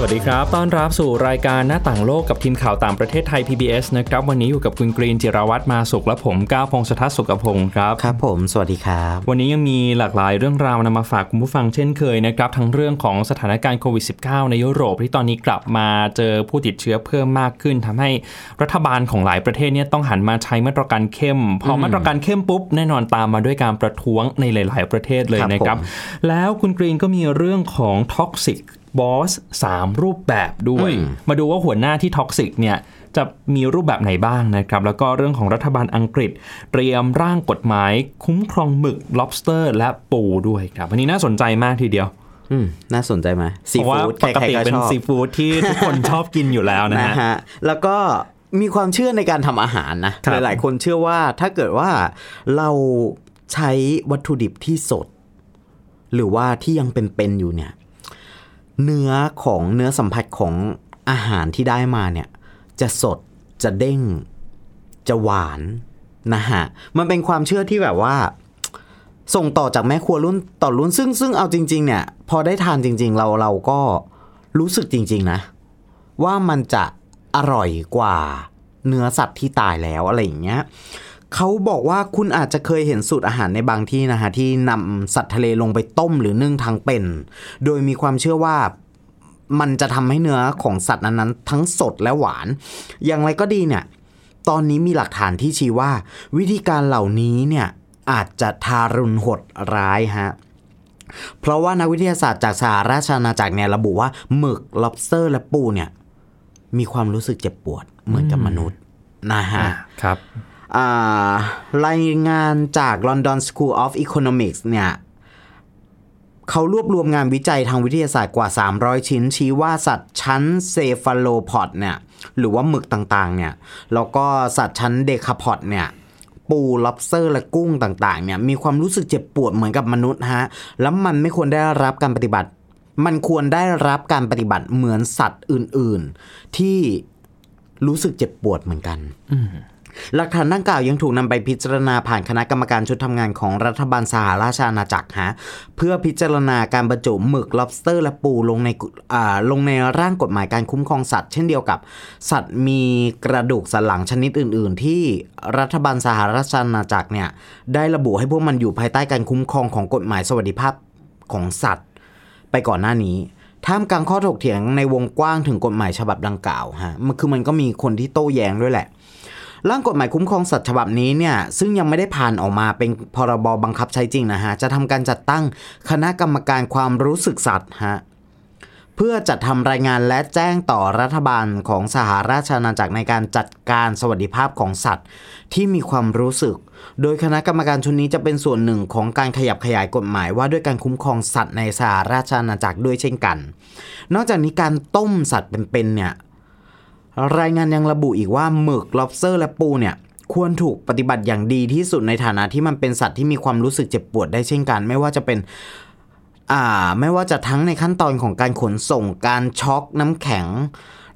สวัสดีครับ ต้อนรับสู่รายการหน้าต่างโลกกับทีมข่าวต่างประเทศไทย PBS นะครับ วันนี้อยู่กับคุณกรีนจิรวัตรมาสุขและผมก้าวพงศธรสุขพงศ์ครับ ครับ ผม สวัสดีครับ วันนี้ยังมีหลากหลายเรื่องราวนำมาฝากคุณผู้ฟังเช่นเคยนะครับ ทั้งเรื่องของสถานการณ์โควิด -19 ในยุโรปที่ตอนนี้กลับมาเจอผู้ติดเชื้อเพิ่มมากขึ้นทำให้รัฐบาลของหลายประเทศเนี่ยต้องหันมาใช้มาตรการเข้ม พอมาตรการเข้มปุ๊บแน่นอนตามมาด้วยการประท้วงในหลาย ๆ ประเทศเลยครับนะครับผมแล้วคุณกรีนก็มีเรื่องของ toxic boss สามรูปแบบด้วย มาดูว่าหัวหน้าที่ toxic เนี่ยจะมีรูปแบบไหนบ้างนะครับ แล้วก็เรื่องของรัฐบาลอังกฤษ เตรียมร่างกฎหมาย คุ้มครองหมึก lobster และปูด้วยครับวันนี้น่าสนใจมากทีเดียวอืมน่าสนใจไหมซีเพราะว่าฟู้ดปกใครติๆก็เป็นชอบซีฟู้ดที่ทุกคนชอบกินอยู่แล้วนะนะฮะฮะ แล้วก็มีความเชื่อในการทำอาหารนะครับหลายๆ คนเชื่อว่าถ้าเกิดว่าเราใช้วัตถุดิบที่สด หรือว่าที่ยังเป็นๆอยู่เนี่ย เนื้อของเนื้อสัมผัสของอาหารที่ได้มาเนี่ย จะสดจะเด้ง จะหวานนะฮะ มันเป็นความเชื่อที่แบบว่า ส่งต่อจากแม่ครัวรุ่นต่อรุ่นซึ่งซึ่งเอาจริง ๆ เนี่ย พอได้ทานจริง ๆ เราเราก็รู้สึกจริง ๆ นะ ว่ามันจะอร่อยกว่าเนื้อสัตว์ที่ตายแล้วอะไรอย่างเงี้ย เขาบอกว่าคุณอาจจะเคยเห็นสูตรอาหารในบางที่นะฮะที่นำสัตว์ทะเลลงไปต้มหรือนึ่งทั้งเป็น โดยมีความเชื่อว่ามันจะทำให้เนื้อของสัตว์นั้นๆทั้งสดและหวาน อย่างไรก็ดีเนี่ย ตอนนี้มีหลักฐานที่ชี้ว่า วิธีการเหล่านี้เนี่ยอาจจะทารุณโหดร้ายฮะเพราะว่านักวิทยาศาสตร์จากสหราชอาณาจักรเนี่ยระบุว่าหมึก lobster และปูเนี่ย มีความรู้สึกเจ็บปวดเหมือนกับมนุษย์นะฮะครับ รายงานจาก London School of Economics เนี่ยเขารวบรวมงานวิจัยทางวิทยาศาสตร์กว่า 300 ชิ้น ชี้ว่าสัตว์ชั้นเซฟาโลพอดเนี่ยหรือว่าหมึกต่างๆเนี่ยแล้วก็สัตว์ชั้นเดคาพอดเนี่ยปู lobster และกุ้งต่างๆเนี่ยมีความรู้สึกเจ็บปวดเหมือนกับมนุษย์ฮะแล้วมันไม่ควรได้รับการปฏิบัติ มันควรได้รับการปฏิบัติเหมือนสัตว์อื่นๆ ที่รู้สึกเจ็บปวดเหมือนกัน หลักฐานดังกล่าวยังถูกนำไปพิจารณาผ่านคณะกรรมการชุดทำงานของรัฐบาลสหราชอาณาจักรฮะเพื่อพิจารณาการบรรจุหมึก lobster และปูลงในอ่าลงในร่างกฎหมายการคุ้มครองสัตว์เช่นเดียวกับ สัตว์มีกระดูกสันหลังชนิดอื่น ๆ ที่รัฐบาลสหราชอาณาจักรเนี่ยได้ระบุให้พวกมันอยู่ภายใต้การคุ้มครองของกฎหมายสวัสดิภาพของสัตว์ ไปก่อนหน้านี้ท่ามกลางข้อถกเถียงในวงกว้างถึงกฎหมายฉบับดังกล่าวฮะมันคือมันก็มีคนที่โต้แย้งด้วยแหละ ร่างกฎหมายคุ้มครองสัตว์ฉบับนี้เนี่ยซึ่งยังไม่ได้ผ่านออกมาเป็นพรบบังคับใช้จริงนะฮะจะทำการจัดตั้งคณะกรรมการความรู้สึกสัตว์ฮะเพื่อจัดทำรายงานและแจ้งต่อรัฐบาลของสหราชอาณาจักรในการจัดการสวัสดิภาพของสัตว์ ที่มีความรู้สึก โดยคณะกรรมการชุดนี้จะเป็นส่วนหนึ่งของการขยับขยายกฎหมายว่าด้วยการคุ้มครองสัตว์ในสหราชอาณาจักรด้วยเช่นกัน นอกจากนี้การต้มสัตว์เป็นๆเนี่ย รายงานยังระบุอีกว่าหมึก lobster และปูเนี่ยควรถูกปฏิบัติอย่างดีที่สุดในฐานะที่มันเป็นสัตว์ที่มีความรู้สึกเจ็บปวดได้เช่นกัน ไม่ว่าจะเป็นอ่าไม่ว่าจะทั้งในขั้นตอนของการขนส่งการช็อกน้ำแข็ง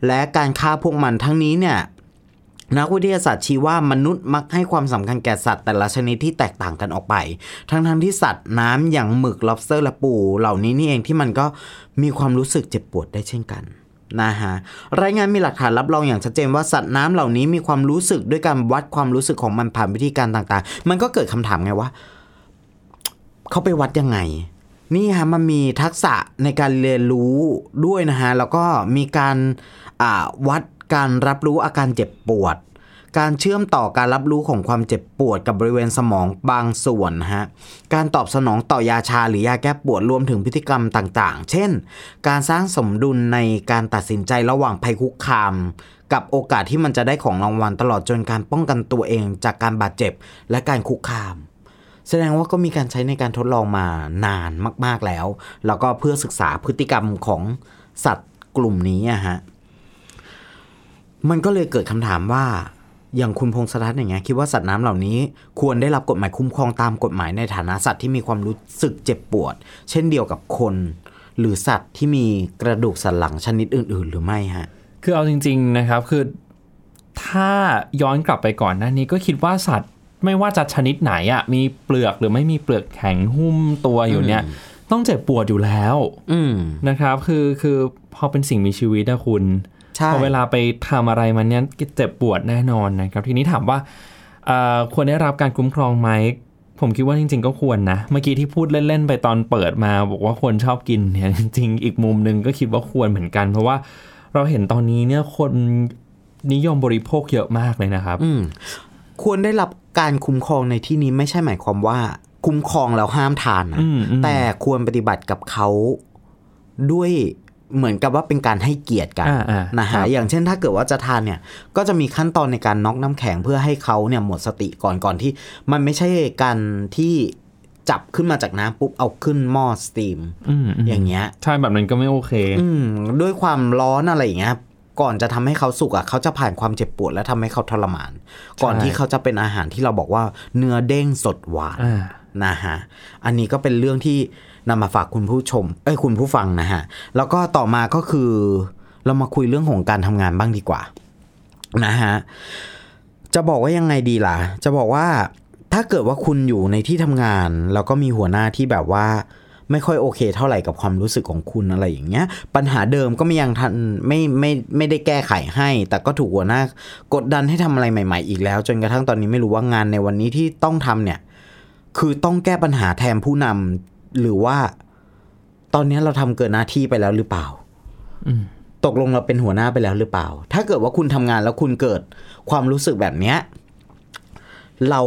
และการฆ่าพวกมันทั้งนี้เนี่ยนักวิทยาศาสตร์ชี้ว่ามนุษย์มักให้ความสำคัญแก่สัตว์แต่ละชนิดที่แตกต่างกันออกไป ทั้งทั้งๆที่สัตว์น้ำอย่างหมึก lobster และปู เหล่านี้นี่เองที่มันก็มีความรู้สึกเจ็บปวดได้เช่นกัน นะฮะรายงานมีหลักฐานรับรองอย่างชัดเจนว่าสัตว์น้ำเหล่านี้มีความรู้สึกด้วยการวัดความรู้สึกของมันผ่านวิธีการต่างๆ มันก็เกิดคำถามไงว่าเขาไปวัดยังไง นี่ฮะมันมีทักษะในการเรียนรู้ด้วยนะฮะแล้วก็มีการวัดการรับรู้อาการเจ็บปวด การเชื่อมต่อการรับรู้ของความเจ็บปวดกับบริเวณสมองบางส่วนฮะ การตอบสนองต่อยาชาหรือยาแก้ปวดรวมถึงพฤติกรรมต่างๆ เช่น การสร้างสมดุลในการตัดสินใจระหว่างภัยคุกคาม กับโอกาสที่มันจะได้ของรางวัลตลอดจนการป้องกันตัวเองจากการบาดเจ็บและการคุกคาม แสดงว่าก็มีการใช้ในการทดลองมานานมาก ๆแล้ว แล้วก็เพื่อศึกษาพฤติกรรมของสัตว์กลุ่มนี้อะฮะ มันก็เลยเกิดคำถามว่า อย่างคุณพงศรัตน์อย่างเงี้ยคิดว่าสัตว์น้ำเหล่านี้ ควรได้รับกฎหมายคุ้มครองตามกฎหมายในฐานะสัตว์ที่มีความรู้สึกเจ็บปวด เช่นเดียวกับคน หรือสัตว์ที่มีกระดูกสันหลังชนิดอื่น ๆ หรือไม่ฮะคือเอาจริง ๆนะครับคือถ้าย้อนกลับไปก่อนหน้านี้ก็คิดว่าสัตว์ไม่ว่าจะชนิดไหนอะ่ะมีเปลือกหรือไม่มีเปลือกแข็งหุ้มตัวอยู่เนี่ย ต้องเจ็บปวดอยู่แล้วอืมนะครับ คือคือพอเป็นสิ่งมีชีวิตนะคุณใช่ พอเวลาไปทำอะไรมันเนี่ยเจ็บปวดแน่นอนนะครับทีนี้ถามว่าเอ่อควรได้รับการคุ้มครองไหมผมคิดว่าจริง ๆ ก็ควรนะ เมื่อกี้ที่พูดเล่น ๆ ไปตอนเปิดมา บอกว่าคนชอบกินเนี่ยจริง ๆ อีกมุมหนึ่งก็คิดว่าควรเหมือนกัน เพราะว่าเราเห็นตอนนี้เนี่ยคนนิยมบริโภคเยอะมากเลยนะครับอืมควรได้รับการคุ้มครองในที่นี้ไม่ใช่หมายความว่า คุ้มครองแล้วห้ามทานนะอืมอืมแต่ควรปฏิบัติกับเขาด้วย เหมือนกับว่าเป็นการให้เกียรติกันอ่าอ่านะครัฮะบอย่างเช่นถ้าเกิดว่าจะทานเนี่ยก็จะมีขั้นตอนในการน็อกน้ำแข็งเพื่อให้เขาเนี่ยหมดสติก่อนก่อนที่ มันไม่ใช่การที่จับขึ้นมาจากน้ำปุ๊บเอาขึ้นหม้อสตีมอืมอืมอย่างเงี้ยใช่แบบนั้นก็ไม่โอเค อืมด้วยความร้อนอะไรอย่างเงี้ยก่อนจะทำให้เขาสุกอะเขาจะผ่านความเจ็บปวดและทำให้เขาทรมาน ก่อนที่เขาจะเป็นอาหารที่เราบอกว่าเนื้อเด้งสดหวานอ่านะฮะอันนี้ก็เป็นเรื่องที่ นำมาฝากคุณผู้ชม เอ้ยคุณผู้ฟังนะฮะ แล้วก็ต่อมาก็คือ เรามาคุยเรื่องของการทำงานบ้างดีกว่านะฮะ จะบอกว่ายังไงดีล่ะ จะบอกว่าถ้าเกิดว่าคุณอยู่ในที่ทำงาน แล้วก็มีหัวหน้าที่แบบว่าไม่ค่อยโอเคเท่าไหร่กับความรู้สึกของคุณอะไรอย่างเงี้ย ปัญหาเดิมก็ไม่ยังทันไม่ไม่ไม่ได้แก้ไขให้ แต่ก็ถูกหัวหน้ากดดันให้ทำอะไรใหม่ ๆ อีกแล้ว จนกระทั่งตอนนี้ไม่รู้ว่างานในวันนี้ที่ต้องทำเนี่ย คือต้องแก้ปัญหาแทนผู้นำ หรือว่า ตอนนี้เราทำเกินหน้าที่ไปแล้วหรือเปล่าอืมตกลงเราเป็นหัวหน้าไปแล้วหรือเปล่า ถ้าเกิดว่าคุณทำงานแล้วคุณเกิดความรู้สึกแบบเนี้ย เรา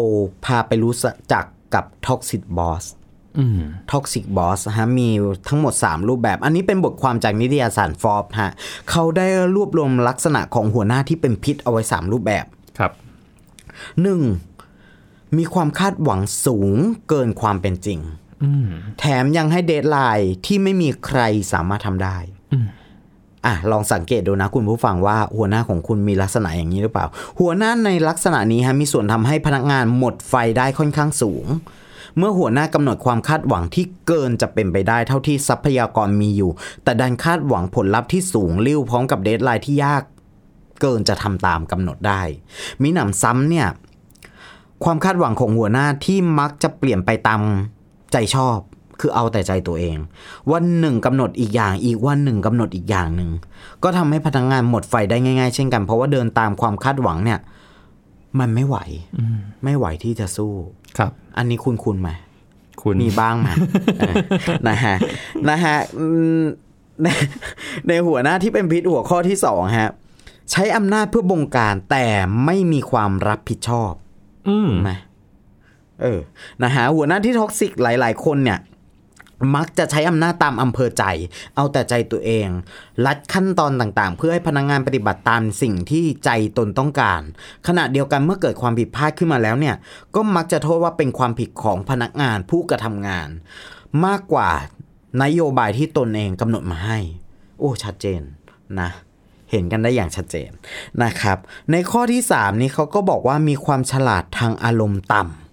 พาไปรู้จักกับ Toxic Boss อืม Toxic Boss ฮะมีทั้งหมด 3 รูปแบบ อันนี้เป็นบทความจากนิตยสาร Forbes ฮะเขาได้รวบรวมลักษณะของหัวหน้าที่เป็นพิษเอาไว้ 3 รูปแบบครับ 1. มีความคาดหวังสูงเกินความเป็นจริงอืม แถมยังให้ deadline ที่ไม่มีใครสามารถทำได้อืมอะลองสังเกตดูนะคุณผู้ฟังว่าหัวหน้าของคุณมีลักษณะอย่างนี้หรือเปล่า หัวหน้าในลักษณะนี้ฮะมีส่วนทำให้พนักงานหมดไฟได้ค่อนข้างสูง เมื่อหัวหน้ากำหนดความคาดหวังที่เกินจะเป็นไปได้ เท่าที่ทรัพยากรมีอยู่ แต่ดันคาดหวังผลลัพธ์ที่สูงลิ้วพร้อมกับ deadline ที่ยากเกินจะทำตามกำหนดได้ มีหนำซ้ำเนี่ย ความคาดหวังของหัวหน้าที่มักจะเปลี่ยนไปตาม ใจชอบคือเอาแต่ใจตัวเอง วันหนึ่งกำหนดอีกอย่าง อีกวันหนึ่งกำหนดอีกอย่างหนึ่ง ก็ทำให้พนักงานหมดไฟได้ง่าย ๆ เช่นกัน เพราะว่าเดินตามความคาดหวังเนี่ย มันไม่ไหวไม่ไหวที่จะสู้ครับ อันนี้คุณคุณไหมคุณมีบ้างไหมเออนะฮะนะฮะอืมในในหัวหน้าที่เป็นพิษหัวข้อที่สองฮะ ใช้อำนาจเพื่อบงการแต่ไม่มีความรับผิดชอบ อืมนะ เออนะฮะหัวหน้าที่ท็อกซิกหลาย ๆ คนเนี่ยมักจะใช้อำนาจตามอำเภอใจ เอาแต่ใจตัวเอง ลัดขั้นตอนต่างๆ เพื่อให้พนักงงานปฏิบัติตามสิ่งที่ใจตนต้องการ ขณะเดียวกันเมื่อเกิดความผิดพลาดขึ้นมาแล้วเนี่ย ก็มักจะโทษว่าเป็นความผิดของพนักงานผู้กระทำงาน มากกว่านโยบายที่ตนเองกำหนดมาให้ โอ้ ชัดเจนนะเห็นกันได้อย่างชัดเจนนะครับ ในข้อที่ 3 นี้เขาก็บอกว่ามีความฉลาดทางอารมณ์ต่ำ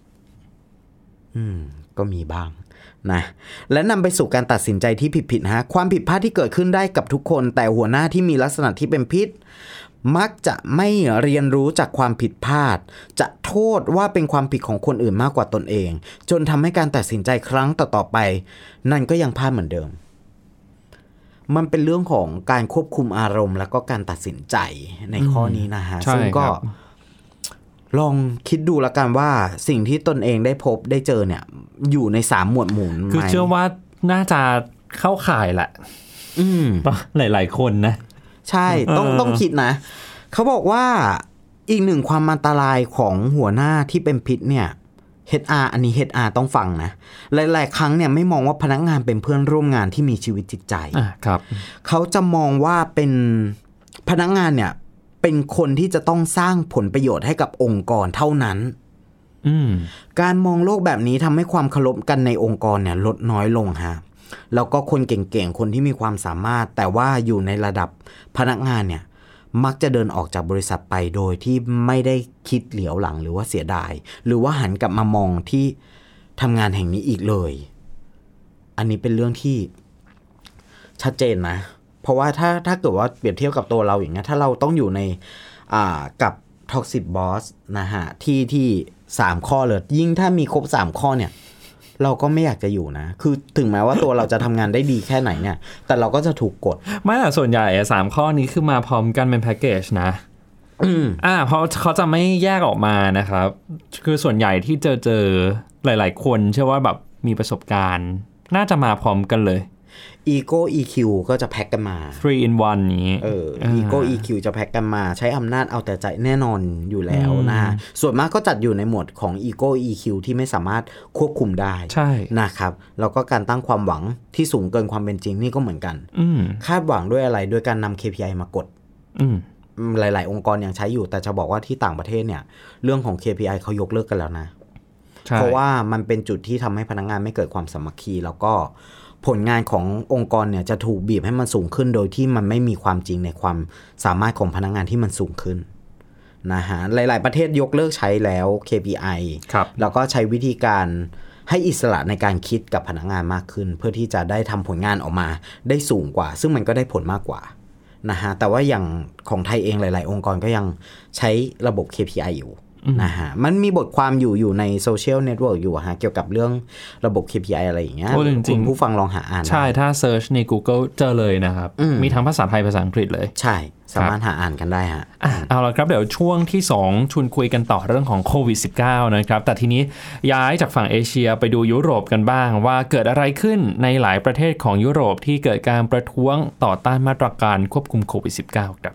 อืมก็มีบ้างนะและนำไปสู่การตัดสินใจที่ผิดๆฮะความผิดพลาดที่เกิดขึ้นได้กับทุกคน แต่หัวหน้าที่มีลักษณะที่เป็นพิษ มักจะไม่เรียนรู้จากความผิดพลาด จะโทษว่าเป็นความผิดของคนอื่นมากกว่าตนเอง จนทำให้การตัดสินใจครั้งต่อๆไป นั่นก็ยังพลาดเหมือนเดิม มันเป็นเรื่องของการควบคุมอารมณ์ แล้วก็การตัดสินใจในข้อนี้นะฮะใช่ซึ่งก็ครับ ลองคิดดูแล้วกันว่าสิ่งที่ตนเองได้พบได้เจอเนี่ย อยู่ในสามหมวดหมู่ไหมคือเชื่อว่าน่าจะเข้าข่ายแหละ อืมหลาย ๆ คนนะ ใช่ต้องเออต้องคิดนะ เขาบอกว่าอีกหนึ่งความอันตรายของหัวหน้าที่เป็นพิษเนี่ย HR อันนี้ HR ต้องฟังนะ หลาย ๆ ครั้งเนี่ยไม่มองว่าพนักงานเป็นเพื่อนร่วมงานที่มีชีวิตจิตใจอะครับ เขาจะมองว่าเป็นพนักงานเนี่ย เป็นคนที่จะต้องสร้างผลประโยชน์ให้กับองค์กรเท่านั้นอืมการมองโลกแบบนี้ทำให้ความเคารพกันในองค์กรเนี่ย ลดน้อยลงฮะแล้วก็คนเก่งๆ คนที่มีความสามารถ แต่ว่าอยู่ในระดับพนักงานเนี่ย มักจะเดินออกจากบริษัทไปโดยที่ไม่ได้คิดเหลียวหลังหรือว่าเสียดาย หรือว่าหันกลับมามองที่ทำงานแห่งนี้อีกเลย อันนี้เป็นเรื่องที่ชัดเจนนะ เพราะว่าถ้าถ้าเกิดว่าเปรียบเทียบกับตัวเราอย่างเงี้ยถ้าเราต้องอยู่ในอ่ากับท็อกซิ b บอสนะฮะที่ที่สามข้อเลยยิ่งถ้ามีครบสามข้อเนี่ย เราก็ไม่อยากจะอยู่นะ คือถึงแม้ว่าตัวเราจะทำงานได้ดีแค่ไหนเนี่ย แต่เราก็จะถูกกด ไม่แต่ส่วนใหญ่อะสามข้อนี้คือมาพร้อมกันเป็นแพ็กเกจนะอ่าเพราะเขาจะไม่แยกออกมานะครับ คือส่วนใหญ่ที่เจอเจอหลาย ๆ คน เชื่อว่าแบบมีประสบการณ์ น่าจะมาพร้อมกันเลย Ego EQ ก็จะแพ็กกันมา three in one นี้เออ Ego EQ จะแพ็กกันมา ใช้อำนาจเอาแต่ใจแน่นอนอยู่แล้วนะฮะส่วนมากก็จัดอยู่ในหมวดของ Ego EQ ที่ไม่สามารถควบคุมได้ใช่นะครับแล้วก็การตั้งความหวังที่สูงเกินความเป็นจริงนี่ก็เหมือนกันอืมคาดหวังด้วยอะไรด้วยการนำ KPI มากดอืมอืมหลาย ๆ องค์กรยังใช้อยู่ แต่จะบอกว่าที่ต่างประเทศเนี่ย เรื่องของ KPI เขายกเลิกกันแล้วนะใช่เพราะว่ามันเป็นจุดที่ทำให้พนักงานไม่เกิดความสามัคคีแล้วก็ ผลงานขององค์กรเนี่ยจะถูกบีบให้มันสูงขึ้นโดยที่มันไม่มีความจริงในความสามารถของพนักงานที่มันสูงขึ้นนะฮะหลาย ๆ ประเทศยกเลิกใช้แล้ว KPI ครับแล้วก็ใช้วิธีการให้อิสระในการคิดกับพนักงานมากขึ้น เพื่อที่จะได้ทำผลงานออกมาได้สูงกว่า ซึ่งมันก็ได้ผลมากกว่านะฮะแต่ว่าอย่างของไทยเองหลาย ๆ องค์กรก็ยังใช้ระบบ KPI อยู่ นะฮะมันมีบทความอยู่อยู่ในโซเชียลเน็ตเวิร์กอยู่อะฮะเกี่ยวกับเรื่องระบบ KPI อะไรอย่างเงี้ยโอ้จริงๆคุณผู้ฟังลองหาอ่านใช่ถ้า search ใน Google เจอเลยนะครับอืมมีทั้งภาษาไทยภาษาอังกฤษเลย ใช่ สามารถหาอ่านกันได้ฮะอะเอาละครับเดี๋ยวช่วงที่ 2ชวนคุยกันต่อเรื่องของโควิด -19 นะครับ แต่ทีนี้ย้ายจากฝั่งเอเชียไปดูยุโรปกันบ้าง ว่าเกิดอะไรขึ้นในหลายประเทศของยุโรปที่เกิดการประท้วงต่อต้านมาตรการควบคุมโควิด -19 ครับ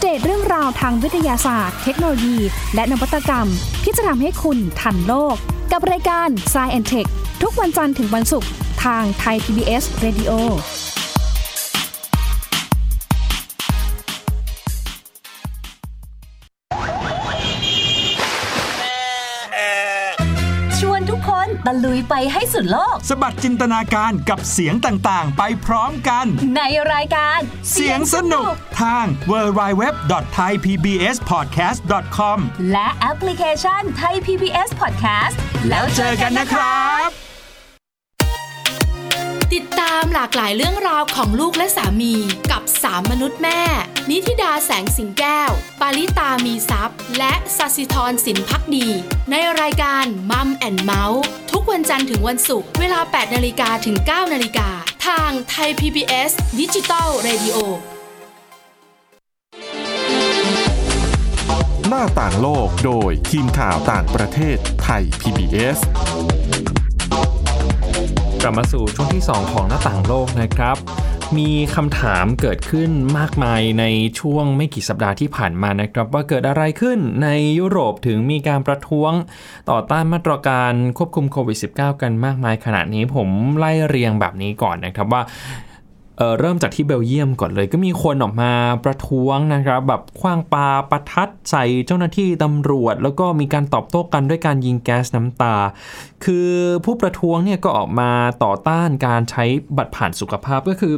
เดตเรื่องราวทางวิทยาศาสตร์ เทคโนโลยี และนวัตกรรม ที่จะทำให้คุณทันโลก กับรายการ s c i e n t e c h ทุกวันจันทร์ถึงวันศุกร์ทางไทย PBS Radio ด ตะลุยไปให้สุดโลก สะบัดจินตนาการกับเสียงต่างๆ ไปพร้อมกัน ในรายการเสียงสนุกทาง www.thaipbspodcast.com และแอปพลิเคชันไทย PBS Podcast แล้วเจอกันนะครับ ติดตามหลากหลายเรื่องราวของลูกและสามีกับสามมนุษย์แม่ นิธิดาแสงสิงแก้ว ปาริตามีซัพ์และสัสิธรสินพักดี ในรายการมัมแอนเมาส์ทุกวันจันทร์ถึงวันศุกร์เวลา 8นาฬิกาถึง 9นาฬิกาทางไทย PBS ดิจิตอล Radio หน้าต่างโลกโดยทีมข่าวต่างประเทศไทย PBS ลับมาสู่ช่วงที่ 2 ของหน้าต่างโลกนะครับ มีคำถามเกิดขึ้นมากมายในช่วงไม่กี่สัปดาห์ที่ผ่านมานะครับ ว่าเกิดอะไรขึ้นในยุโรปถึงมีการประท้วงต่อต้านมาตรการควบคุมโควิด -19 กันมากมายขนาดนี้ผมไล่เรียงแบบนี้ก่อนนะครับว่า เเริ่มจากที่เบลเยียมก่อนเลย ก็มีคนออกมาประท้วงนะครับแบบคว้างปาประทัดใส่เจ้าหน้าที่ตำรวจ แล้วก็มีการตอบโต้กันด้วยการยิงแก๊สน้ำตา คือผู้ประท้วงเนี่ยก็ออกมาต่อต้านการใช้บัตรผ่านสุขภาพก็คือ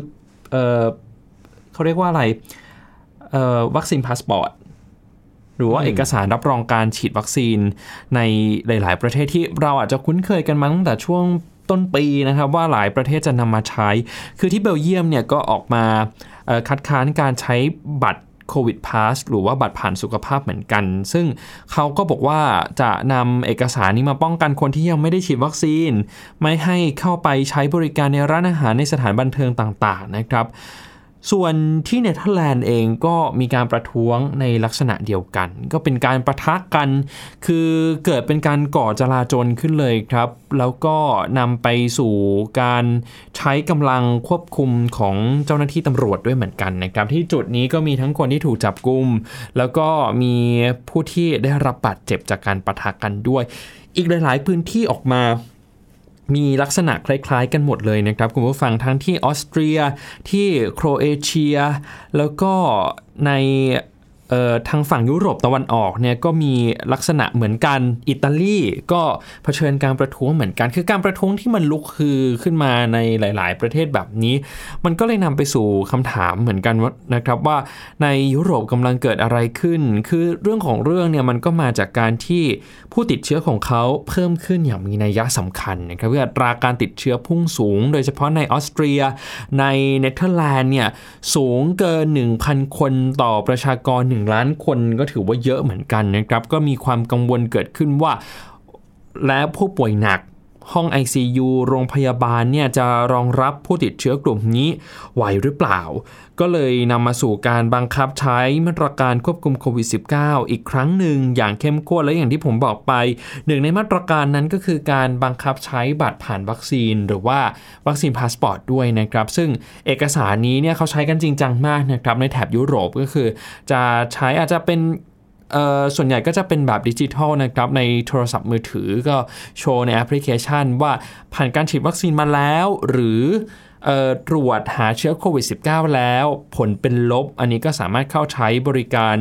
เออเขาเรียกว่าอะไรวัคซีนพาสปอร์ตหรือว่าเอกสารรับรองการฉีดวัคซีนในหลาย ๆ ประเทศที่เราอาจจะคุ้นเคยกันมาตั้งแต่ช่วง ต้นปีนะครับว่าหลายประเทศจะนำมาใช้ คือที่เบลเยียมเนี่ยก็ออกมาคัดค้านการใช้บัตร Covid Pass หรือว่าบัตรผ่านสุขภาพเหมือนกัน ซึ่งเขาก็บอกว่าจะนำเอกสารนี้มาป้องกันคนที่ยังไม่ได้ฉีดวัคซีน ไม่ให้เข้าไปใช้บริการในร้านอาหารในสถานบันเทิงต่างๆนะครับ ส่วนที่เนเธอร์แลนด์เองก็มีการประท้วงในลักษณะเดียวกัน ก็เป็นการประทะกัน คือเกิดเป็นการก่อจลาจลขึ้นเลยครับ แล้วก็นำไปสู่การใช้กำลังควบคุมของเจ้าหน้าที่ตำรวจด้วยเหมือนกันนะครับ ที่จุดนี้ก็มีทั้งคนที่ถูกจับกุม แล้วก็มีผู้ที่ได้รับบาดเจ็บจากการประทะกันด้วย อีกหลาย ๆ พื้นที่ออกมา มีลักษณะคล้าย ๆ กันหมดเลยนะครับ คุณผู้ฟังทั้งที่ออสเตรียที่โครเอเชีย แล้วก็ใน ทางฝั่งยุโรปตะวันออกเนี่ยก็มีลักษณะเหมือนกันอิตาลีก็เผชิญการประท้วงเหมือนกัน คือการประท้วงที่มันลุกคือขึ้นมาในหลาย ๆ ประเทศแบบนี้ มันก็เลยนำไปสู่คำถามเหมือนกันว่านะครับว่าในยุโรปกำลังเกิดอะไรขึ้น คือเรื่องของเรื่องเนี่ยมันก็มาจากการที่ผู้ติดเชื้อของเขาเพิ่มขึ้นอย่างมีนัยยะสำคัญนะครับเพื่ออัตราการติดเชื้อพุ่งสูง โดยเฉพาะในออสเตรียในเนเธอร์แลนด์เนี่ยสูงเกิน 1,000 คนต่อประชากร1ล้านคนก็ถือว่าเยอะเหมือนกันนะครับ ก็มีความกังวลเกิดขึ้นว่า และผู้ป่วยหนัก ห้อง ICU โรงพยาบาลเนี่ยจะรองรับผู้ติดเชื้อกลุ่มนี้ไหวหรือเปล่า ก็เลยนำมาสู่การบังคับใช้มาตรการควบคุมโควิด -19 อีกครั้งหนึ่งอย่างเข้มข้นและอย่างที่ผมบอกไป หนึ่งในมาตรการนั้นก็คือการบังคับใช้บัตรผ่านวัคซีน หรือว่าวัคซีนพาสปอร์ตด้วยนะครับ ซึ่งเอกสารนี้เนี่ยเขาใช้กันจริงจังมากนะครับในแถบยุโรปก็คือ จะใช้อาจจะเป็น ส่วนใหญ่ก็จะเป็นแบบดิจิทัลนะครับ ในโทรศัพท์มือถือก็โชว์ในแอปพลิเคชัน ว่าผ่านการฉีดวัคซีนมาแล้ว หรือตรวจหาเชื้อโควิด -19 แล้ว ผลเป็นลบ อันนี้ก็สามารถเข้าใช้บริการ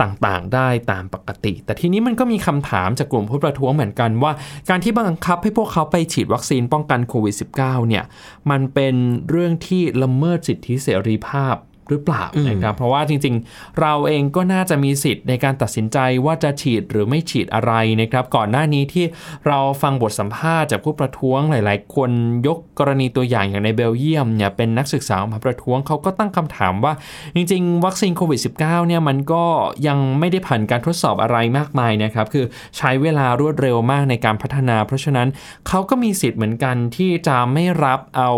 ต่างๆ ได้ตามปกติ แต่ทีนี้มันก็มีคำถามจากกลุ่มผู้ประท้วงเหมือนกันว่า การที่บังคับให้พวกเขาไปฉีดวัคซีนป้องกันโควิด -19 เนี่ย มันเป็นเรื่องที่ละเมิดสิทธิเสรีภาพ หรือเปล่านะครับเพราะว่าจริงๆ เราเองก็น่าจะมีสิทธิ์ในการตัดสินใจว่าจะฉีดหรือไม่ฉีดอะไรนะครับก่อนหน้านี้ที่เราฟังบทสัมภาษณ์จากผู้ประท้วงหลาย ๆ คนยกกรณีตัวอย่างอย่างในเบลเยียมเนี่ยเป็นนักศึกษาออกมาประท้วงเขาก็ตั้งคำถามว่า จริง ๆ วัคซีนโควิด -19 เนี่ยมันก็ยังไม่ได้ผ่านการทดสอบอะไรมากมายนะครับคือใช้เวลารวดเร็วมากในการพัฒนา เพราะฉะนั้นเขาก็มีสิทธิ์เหมือนกันที่จะไม่รับเอา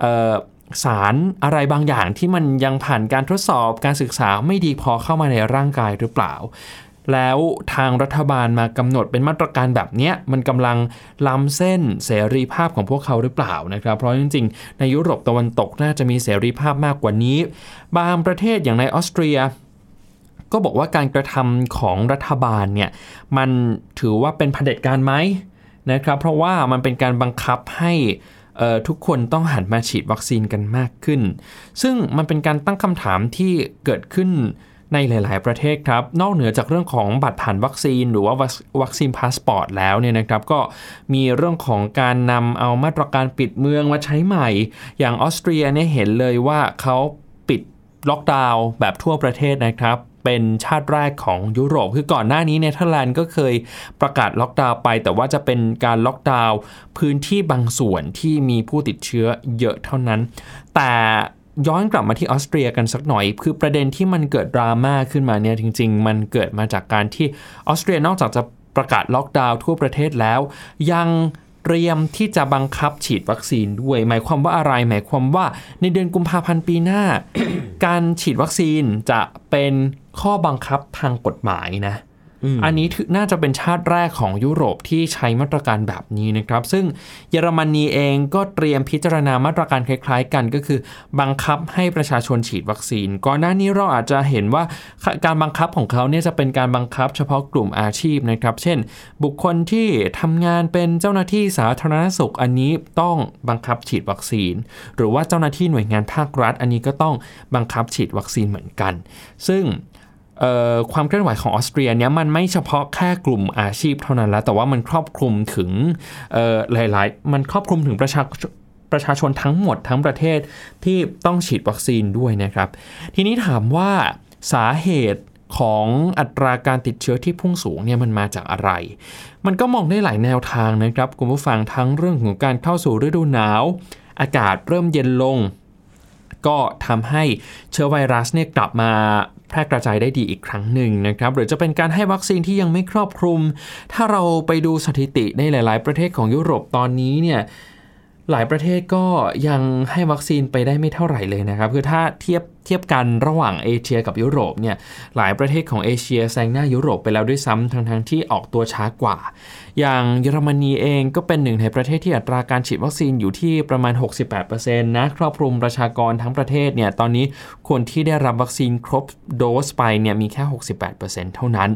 เอ่อ สารอะไรบางอย่างที่มันยังผ่านการทดสอบการศึกษาไม่ดีพอเข้ามาในร่างกายหรือเปล่า แล้วทางรัฐบาลมากำหนดเป็นมาตรการแบบนี้มันกำลังล้ำเส้นเสรีภาพของพวกเขาหรือเปล่านะครับ เพราะจริงๆ ในยุโรปตะวันตกน่าจะมีเสรีภาพมากกว่านี้ บางประเทศอย่างในออสเตรียก็บอกว่าการกระทำของรัฐบาลเนี่ยมันถือว่าเป็นเผด็จการไหมนะครับ เพราะว่ามันเป็นการบังคับให้ ทุกคนต้องหันมาฉีดวัคซีนกันมากขึ้น ซึ่งมันเป็นการตั้งคำถามที่เกิดขึ้นในหลาย ๆ ประเทศครับ นอกเหนือจากเรื่องของบัตรผ่านวัคซีน หรือว่าวัคซีนพาสปอร์ตแล้วเนี่ยนะครับ ก็มีเรื่องของการนำเอามาตรการปิดเมืองมาใช้ใหม่ อย่างออสเตรียเนี่ยเห็นเลยว่าเขาปิดล็อกดาวน์แบบทั่วประเทศนะครับ เป็นชาติแรกของยุโรป คือก่อนหน้านี้เนเธอร์แลนด์ก็เคยประกาศล็อกดาวน์ไป แต่ว่าจะเป็นการล็อกดาวน์พื้นที่บางส่วนที่มีผู้ติดเชื้อเยอะเท่านั้น แต่ย้อนกลับมาที่ออสเตรียกันสักหน่อย คือประเด็นที่มันเกิดดราม่าขึ้นมาเนี่ยจริง ๆ มันเกิดมาจากการที่ออสเตรียนอกจากจะประกาศล็อกดาวน์ทั่วประเทศแล้ว ยัง เตรียมที่จะบังคับฉีดวัคซีนด้วย หมายความว่าอะไร หมายความว่าในเดือนกุมภาพันธ์ปีหน้า การฉีดวัคซีนจะเป็นข้อบังคับทางกฎหมายนะ อันนี้น่าจะเป็นชาติแรกของยุโรปที่ใช้มาตรการแบบนี้นะครับ ซึ่งเยอรมนีเองก็เตรียมพิจารณามาตรการคล้าย ๆ กันก็คือ บังคับให้ประชาชนฉีดวัคซีน ก่อนหน้านี้เราอาจจะเห็นว่าการบังคับของเขาเนี่ยจะเป็นการบังคับเฉพาะกลุ่มอาชีพนะครับ เช่น บุคคลที่ทำงานเป็นเจ้าหน้าที่สาธารณสุขอันนี้ต้องบังคับฉีดวัคซีน หรือว่าเจ้าหน้าที่หน่วยงานภาครัฐ อันนี้ก็ต้องบังคับฉีดวัคซีนเหมือนกัน ซึ่ง ความเคลื่อนไหวของออสเตรียเนี่ยมันไม่เฉพาะแค่กลุ่มอาชีพเท่านั้นแล้ว แต่ว่ามันครอบคลุมถึงหลาย ๆ มันครอบคลุมถึงประชาประชาชนทั้งหมดทั้งประเทศที่ต้องฉีดวัคซีนด้วยนะครับ ทีนี้ถามว่าสาเหตุของอัตราการติดเชื้อที่พุ่งสูงเนี่ยมันมาจากอะไร มันก็มองได้หลายแนวทางนะครับ คุณผู้ฟังทั้งเรื่องของการเข้าสู่ฤดูหนาว อากาศเริ่มเย็นลง ก็ทำให้เชื้อไวรัสเนี่ยกลับมาแพร่กระจายได้ดีอีกครั้งหนึ่งนะครับหรือจะเป็นการให้วัคซีนที่ยังไม่ครอบคลุม ถ้าเราไปดูสถิติในหลาย ๆ ประเทศของยุโรปตอนนี้เนี่ยหลายประเทศก็ยังให้วัคซีนไปได้ไม่เท่าไหร่เลยนะครับ คือถ้าเทียบ เทียบกันระหว่างเอเชียกับยุโรปเนี่ยหลายประเทศของเอเชียแซงหน้ายุโรปไปแล้วด้วยซ้ำทั้งๆ ที่ออกตัวช้ากว่า อย่างเยอรมนีเองก็เป็นหนึ่งในประเทศที่อัตราการฉีดวัคซีนอยู่ที่ประมาณ 68%นะครอบคลุมประชากรทั้งประเทศเนี่ยตอนนี้คนที่ได้รับวัคซีนครบโดสไปเนี่ยมีแค่ 68%เท่านั้น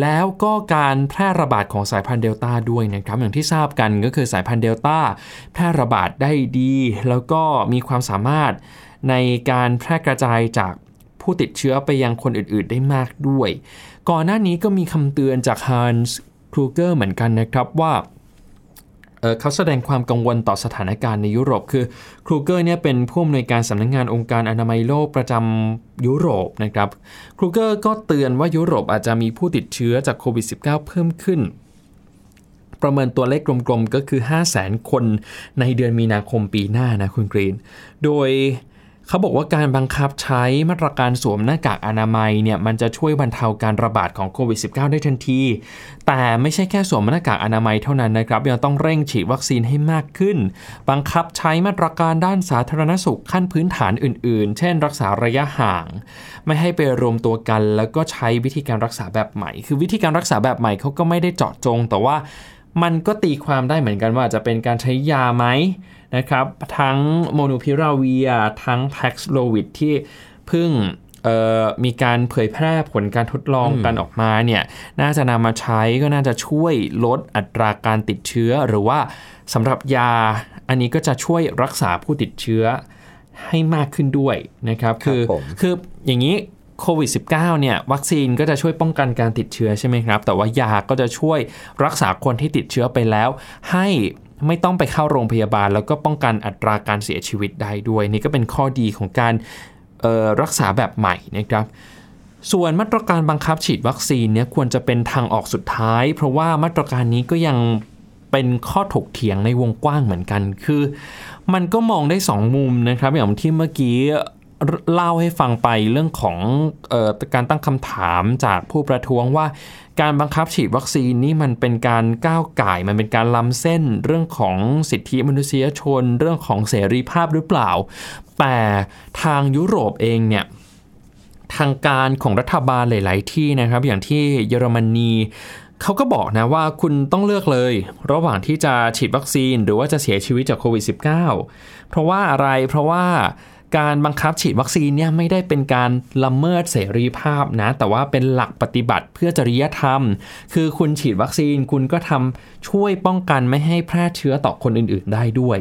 แล้วก็การแพร่ระบาดของสายพันธุ์เดลต้าด้วยนะครับอย่างที่ทราบกันก็คือสายพันธุ์เดลต้าแพร่ระบาดได้ดี แล้วก็มีความสามารถ ในการแพร่กระจายจากผู้ติดเชื้อไปยังคนอื่นๆ ได้มากด้วย ก่อนหน้านี้ก็มีคำเตือนจากฮันส์ครูเกอร์เหมือนกันนะครับว่าเขาแสดงความกังวลต่อสถานการณ์ในยุโรป คือครูเกอร์เนี่ยเป็นผู้อำนวยการสำนักงานองค์การอนามัยโลกประจำยุโรปนะครับครูเกอร์ก็เตือนว่ายุโรปอาจจะมีผู้ติดเชื้อจากโควิด -19 เพิ่มขึ้น ประเมินตัวเลขกลมๆ ก็คือ 5 0 0แสนคนในเดือนมีนาคมปีหน้านะคุณกรีน โดย เขาบอกว่าการบังคับใช้มาตรการสวมหน้ากากอนามัยเนี่ยมันจะช่วยบรรเทาการระบาดของโควิด -19 ได้ทันที แต่ไม่ใช่แค่สวมหน้ากากอนามัยเท่านั้นนะครับยังต้องเร่งฉีดวัคซีนให้มากขึ้น บังคับใช้มาตรการด้านสาธารณสุขขั้นพื้นฐานอื่น ๆ เช่น รักษาระยะห่าง ไม่ให้ไปรวมตัวกัน แล้วก็ใช้วิธีการรักษาแบบใหม่ คือวิธีการรักษาแบบใหม่เขาก็ไม่ได้เจาะจง แต่ว่ามันก็ตีความได้เหมือนกันว่าจะเป็นการใช้ยาไหม นะครับ ทั้งโมนูพิราเวีย ทั้งแพ็กโลวิดที่เพิ่งเอ่อมีการเผยแพร่ผลการทดลองกันออกมาเนี่ยน่าจะนำมาใช้ก็น่าจะช่วยลดอัตราการติดเชื้อ หรือว่าสำหรับยา อันนี้ก็จะช่วยรักษาผู้ติดเชื้อให้มากขึ้นด้วยนะครับครับคือผมคืออย่างนี้โควิด -19 เนี่ยวัคซีนก็จะช่วยป้องกันการติดเชื้อใช่ไหมครับ แต่ว่ายาก็จะช่วยรักษาคนที่ติดเชื้อไปแล้ว ให้ ไม่ต้องไปเข้าโรงพยาบาล แล้วก็ป้องกันอัตราการเสียชีวิตได้ด้วย นี่ก็เป็นข้อดีของการรักษาแบบใหม่นะครับส่วนมาตรการบังคับฉีดวัคซีนเนี่ยควรจะเป็นทางออกสุดท้าย เพราะว่ามาตรการนี้ก็ยังเป็นข้อถกเถียงในวงกว้างเหมือนกัน คือ มันก็มองได้สองมุมนะครับ อย่างที่เมื่อกี้ เล่าให้ฟังไปเรื่องของออการตั้งคำถามจากผู้ประท้วงว่า การบังคับฉีดวัคซีนนี่มันเป็นการก้าวไก่มันเป็นการล้ำเส้นเรื่องของสิทธิมนุษยชน เรื่องของเสรีภาพหรือเปล่า แต่ทางยุโรปเองเนี่ยทางการของรัฐบาลหลาย ๆ ที่นะครับ อย่างที่เยอรมนีเขาก็บอกนะว่าคุณต้องเลือกเลย ระหว่างที่จะฉีดวัคซีนหรือว่าจะเสียชีวิตจากโควิด -19 เพราะว่าอะไรเพราะว่า การบังคับฉีดวัคซีนเนี่ยไม่ได้เป็นการละเมิดเสรีภาพนะ แต่ว่าเป็นหลักปฏิบัติเพื่อจริยธรรม คือคุณฉีดวัคซีนคุณก็ทำช่วยป้องกันไม่ให้แพร่เชื้อต่อคนอื่นๆ ได้ด้วย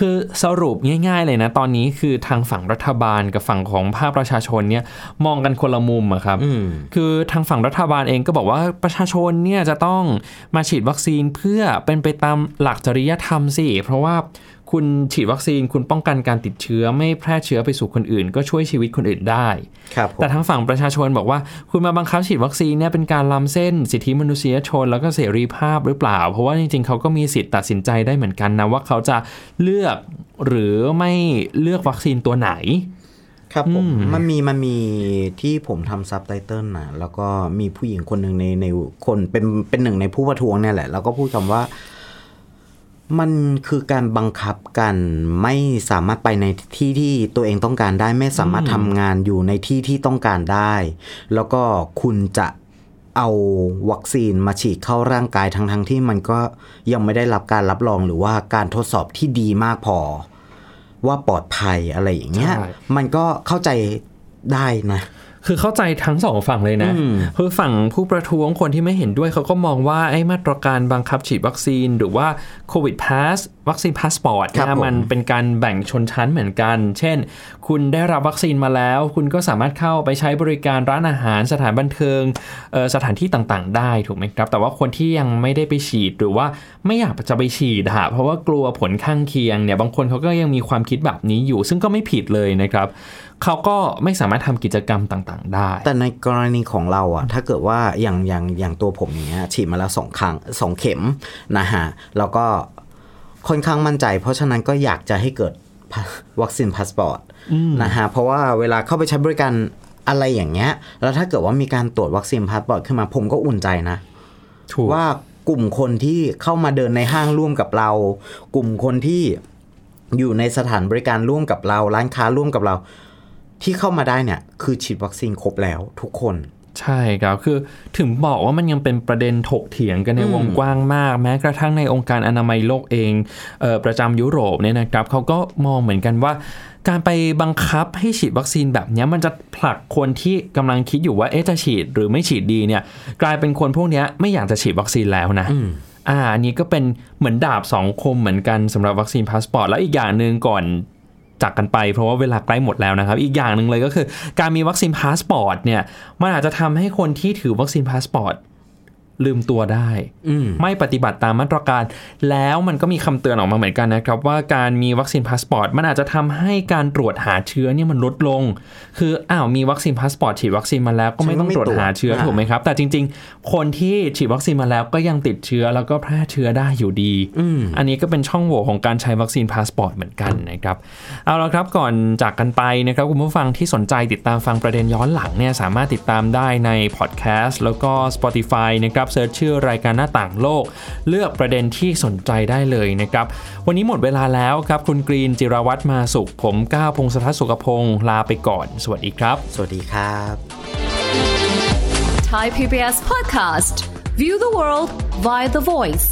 คือสรุปง่าย ๆ เลยนะ ตอนนี้คือทางฝั่งรัฐบาลกับฝั่งของภาคประชาชนเนี่ยมองกันคนละมุมอะครับคือทางฝั่งรัฐบาลเองก็บอกว่าประชาชนเนี่ยจะต้องมาฉีดวัคซีนเพื่อเป็นไปตามหลักจริยธรรมสิเพราะว่า คุณฉีดวัคซีนคุณป้องกันการติดเชื้อไม่แพร่เชื้อไปสู่คนอื่น ก็ช่วยชีวิตคนอื่นได้ครับผมแต่ทางฝั่งประชาชนบอกว่า คุณมาบังคับฉีดวัคซีนเนี่ยเป็นการล้ำเส้น สิทธิมนุษยชน แล้วก็เสรีภาพหรือเปล่า เพราะว่าจริงๆเขาก็มีสิทธิ์ตัดสินใจได้เหมือนกันนะว่าเขาจะเลือกหรือไม่เลือกวัคซีนตัวไหน ครับผมอืมมันมีมันมีที่ผมทำซับไตเติลนะแล้วก็มีผู้หญิงคนหนึ่งในในคนเป็นเป็นหนึ่งในผู้ประท้วงเนี่ยแหละ แล้วก็พูดคำว่า มันคือการบังคับกันไม่สามารถไปในที่ที่ตัวเองต้องการได้ ไม่สามารถทำงานอยู่ในที่ที่ต้องการได้ แล้วก็คุณจะเอาวัคซีนมาฉีดเข้าร่างกายทั้งทั้งๆที่มันก็ยังไม่ได้รับการรับรองหรือว่าการทดสอบที่ดีมากพอ ว่าปลอดภัยอะไรอย่างเงี้ยใช่มันก็เข้าใจได้นะ คือเข้าใจทั้งสองฝั่งเลยนะอืมคือฝั่งผู้ประท้วงคนที่ไม่เห็นด้วยเขาก็มองว่าไอ้มาตรการบังคับฉีดวัคซีน หรือว่าCovid Pass วัคซีนพาสปอร์ตครับนะผมมันเป็นการแบ่งชนชั้นเหมือนกัน เช่น คุณได้รับวัคซีนมาแล้ว คุณก็สามารถเข้าไปใช้บริการร้านอาหารสถานบันเทิงเอ่อสถานที่ต่างๆ ได้ถูกไหมครับ แต่ว่าคนที่ยังไม่ได้ไปฉีดหรือว่าไม่อยากจะไปฉีดอะเพราะว่ากลัวผลข้างเคียงเนี่ยบางคนเขาก็ยังมีความคิดแบบนี้อยู่ ซึ่งก็ไม่ผิดเลยนะครับ เขาก็ไม่สามารถทำกิจกรรมต่าง ๆ ได้ แต่ในกรณีของเราอะถ้าเกิดว่าอย่างอย่างอย่างตัวผมอย่างเงี้ยฉีดมาแล้วสองครั้งสองเข็มนะฮะแล้วก็ค่อนข้างมั่นใจ เพราะฉะนั้นก็อยากจะให้เกิดพาวัคซีนพาสปอร์ตนะฮะเพราะว่าเวลาเข้าไปใช้บริการอะไรอย่างเงี้ย แล้วถ้าเกิดว่ามีการตรวจวัคซีนพาสปอร์ตขึ้นมาผมก็อุ่นใจนะถูกว่ากลุ่มคนที่เข้ามาเดินในห้างร่วมกับเรา กลุ่มคนที่อยู่ในสถานบริการร่วมกับเรา ร้านค้าร่วมกับเรา ที่เข้ามาได้เนี่ยคือฉีดวัคซีนครบแล้วทุกคนใช่ครับคือถึงบอกว่ามันยังเป็นประเด็นถกเถียงกันในวงกว้างมาก แม้กระทั่งในองค์การอนามัยโลกเองเออประจำยุโรปเนี่ยนะครับเขาก็มองเหมือนกันว่า การไปบังคับให้ฉีดวัคซีนแบบเนี้ยมันจะผลักคนที่กำลังคิดอยู่ว่าเอ๊ะจะฉีดหรือไม่ฉีดดีเนี่ย กลายเป็นคนพวกเนี้ยไม่อยากจะฉีดวัคซีนแล้วนะอ่าอันนี้ก็เป็นเหมือนดาบสองคมเหมือนกันสำหรับวัคซีนพาสปอร์ตแล้วอีกอย่างหนึ่งก่อน จากกันไป เพราะว่าเวลาใกล้หมดแล้วนะครับ อีกอย่างหนึ่งเลยก็คือ การมีวัคซีนพาสปอร์ตเนี่ยมันอาจจะทำให้คนที่ถือวัคซีนพาสปอร์ต ลืมตัวได้ ไม่ปฏิบัติตามมาตรการ แล้วมันก็มีคำเตือนออกมาเหมือนกันนะครับ ว่าการมีวัคซีนพาสปอร์ตมันอาจจะทำให้การตรวจหาเชื้อเนี่ยมันลดลง คืออ้าวมีวัคซีนพาสปอร์ตฉีดวัคซีนมาแล้วก็ไม่ต้องตรวจหาเชื้อฉันก็ไม่ตรวจถูกไหมครับ แต่จริง ๆ คนที่ฉีดวัคซีนมาแล้วก็ยังติดเชื้อแล้วก็แพร่เชื้อได้อยู่ดีอันนี้ก็เป็นช่องโหว่ของการใช้วัคซีนพาสปอร์ตเหมือนกันนะครับเอาละครับก่อนจากกันไปนะครับคุณผู้ฟังที่สนใจติดตามฟังประเด็นย้อนหลังเนี่ยสามารถติดตามได้ในพอดแคสต์แล้วก็ Spotify นะครับเซิร์ชชื่อรายการหน้าต่างโลก เลือกประเด็นที่สนใจได้เลยนะครับ วันนี้หมดเวลาแล้วครับ คุณกรีนจิรวัตรมาสุข ผมก้าวพงศธรสุขพงศ์ลาไปก่อน สวัสดีครับ สวัสดีครับ Thai PBS podcast. View the world via the voice.